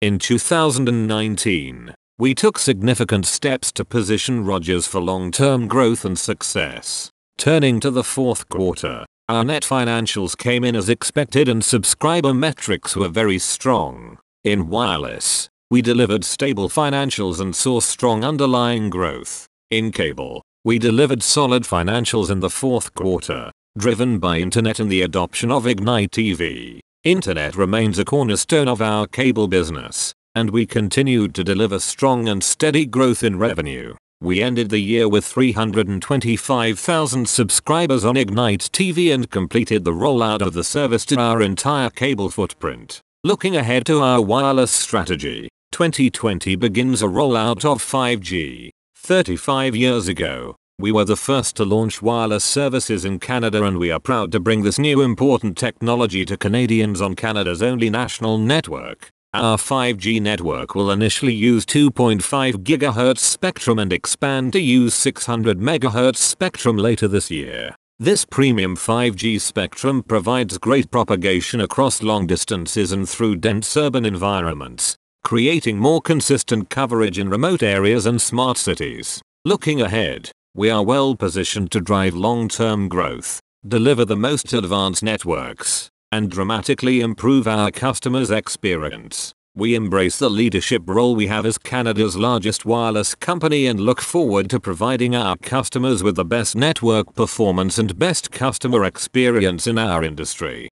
In 2019, we took significant steps to position Rogers for long-term growth and success. Turning to the fourth quarter, our net financials came in as expected and subscriber metrics were very strong. In wireless, we delivered stable financials and saw strong underlying growth. In cable, we delivered solid financials in the fourth quarter, driven by internet and the adoption of Ignite TV. Internet remains a cornerstone of our cable business, and we continued to deliver strong and steady growth in revenue. We ended the year with 325,000 subscribers on Ignite TV and completed the rollout of the service to our entire cable footprint. Looking ahead to our wireless strategy, 2020 begins a rollout of 5G. 35 years ago, we were the first to launch wireless services in Canada and we are proud to bring this new important technology to Canadians on Canada's only national network. Our 5G network will initially use 2.5 GHz spectrum and expand to use 600 MHz spectrum later this year. This premium 5G spectrum provides great propagation across long distances and through dense urban environments, creating more consistent coverage in remote areas and smart cities. Looking ahead, we are well positioned to drive long-term growth, deliver the most advanced networks, and dramatically improve our customers' experience. We embrace the leadership role we have as Canada's largest wireless company and look forward to providing our customers with the best network performance and best customer experience in our industry.